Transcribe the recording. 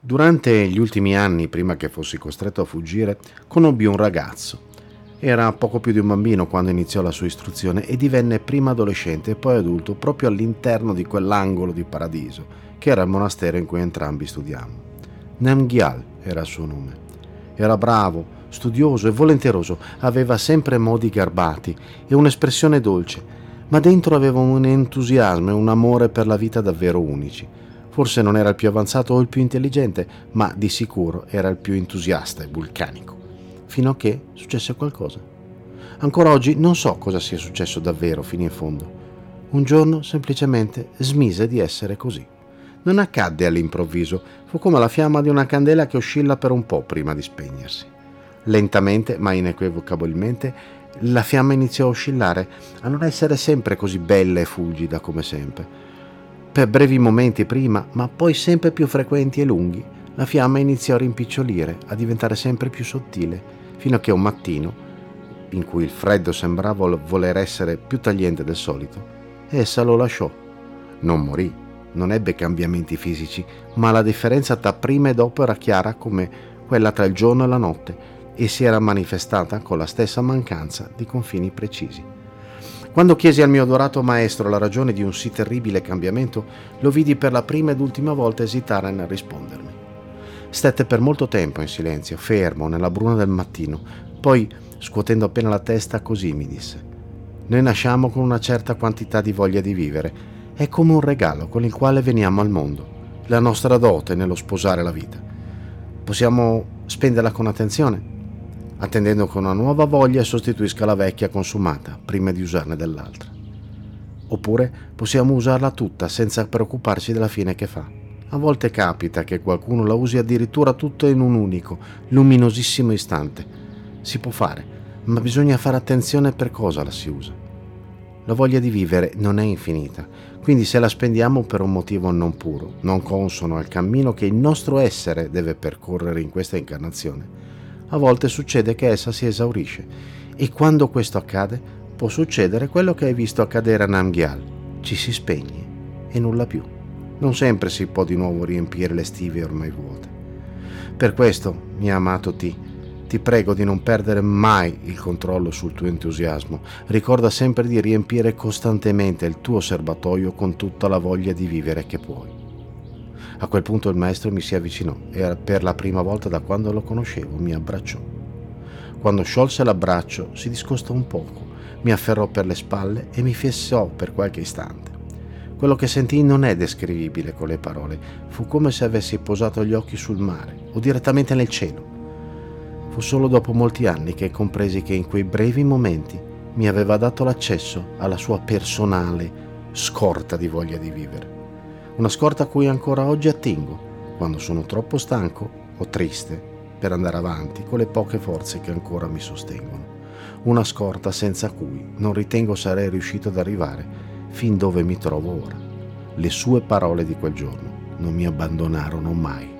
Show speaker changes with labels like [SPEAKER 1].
[SPEAKER 1] Durante gli ultimi anni, prima che fossi costretto a fuggire, conobbi un ragazzo. Era poco più di un bambino quando iniziò la sua istruzione e divenne prima adolescente e poi adulto proprio all'interno di quell'angolo di paradiso, che era il monastero in cui entrambi studiamo. Namgyal era il suo nome. Era bravo, studioso e volenteroso, aveva sempre modi garbati e un'espressione dolce, ma dentro aveva un entusiasmo e un amore per la vita davvero unici Forse non era il più avanzato o il più intelligente, ma di sicuro era il più entusiasta e vulcanico. Fino a che successe qualcosa. Ancora oggi non so cosa sia successo davvero fino in fondo. Un giorno semplicemente smise di essere così. Non accadde all'improvviso, fu come la fiamma di una candela che oscilla per un po' prima di spegnersi. Lentamente, ma inequivocabilmente, la fiamma iniziò a oscillare, a non essere sempre così bella e fulgida come sempre per brevi momenti prima, ma poi sempre più frequenti e lunghi, la fiamma iniziò a rimpicciolire, a diventare sempre più sottile, fino a che un mattino, in cui il freddo sembrava voler essere più tagliente del solito, essa lo lasciò. Non morì, non ebbe cambiamenti fisici, ma la differenza tra prima e dopo era chiara come quella tra il giorno e la notte e si era manifestata con la stessa mancanza di confini precisi. Quando chiesi al mio adorato maestro la ragione di un sì terribile cambiamento, lo vidi per la prima ed ultima volta esitare nel rispondermi. Stette per molto tempo in silenzio, fermo, nella bruna del mattino, poi, scuotendo appena la testa, così mi disse. Noi nasciamo con una certa quantità di voglia di vivere. È come un regalo con il quale veniamo al mondo, la nostra dote nello sposare la vita. Possiamo spenderla con attenzione, attendendo che una nuova voglia sostituisca la vecchia consumata prima di usarne dell'altra. Oppure possiamo usarla tutta senza preoccuparci della fine che fa. A volte capita che qualcuno la usi addirittura tutto in un unico, luminosissimo istante. Si può fare, ma bisogna fare attenzione per cosa la si usa. La voglia di vivere non è infinita, quindi se la spendiamo per un motivo non puro, non consono al cammino che il nostro essere deve percorrere in questa incarnazione, a volte succede che essa si esaurisce e quando questo accade può succedere quello che hai visto accadere a Namgyal, ci si spegne e nulla più. Non sempre si può di nuovo riempire le stive ormai vuote. Per questo, mio amato T, ti prego di non perdere mai il controllo sul tuo entusiasmo. Ricorda sempre di riempire costantemente il tuo serbatoio con tutta la voglia di vivere che puoi. A quel punto il maestro mi si avvicinò e per la prima volta da quando lo conoscevo mi abbracciò. Quando sciolse l'abbraccio si discostò un poco, mi afferrò per le spalle e mi fissò per qualche istante. Quello che sentii non è descrivibile con le parole, fu come se avessi posato gli occhi sul mare o direttamente nel cielo. Fu solo dopo molti anni che compresi che in quei brevi momenti mi aveva dato l'accesso alla sua personale scorta di voglia di vivere una scorta a cui ancora oggi attingo quando sono troppo stanco o triste per andare avanti con le poche forze che ancora mi sostengono. Una scorta senza cui non ritengo sarei riuscito ad arrivare fin dove mi trovo ora. Le sue parole di quel giorno non mi abbandonarono mai.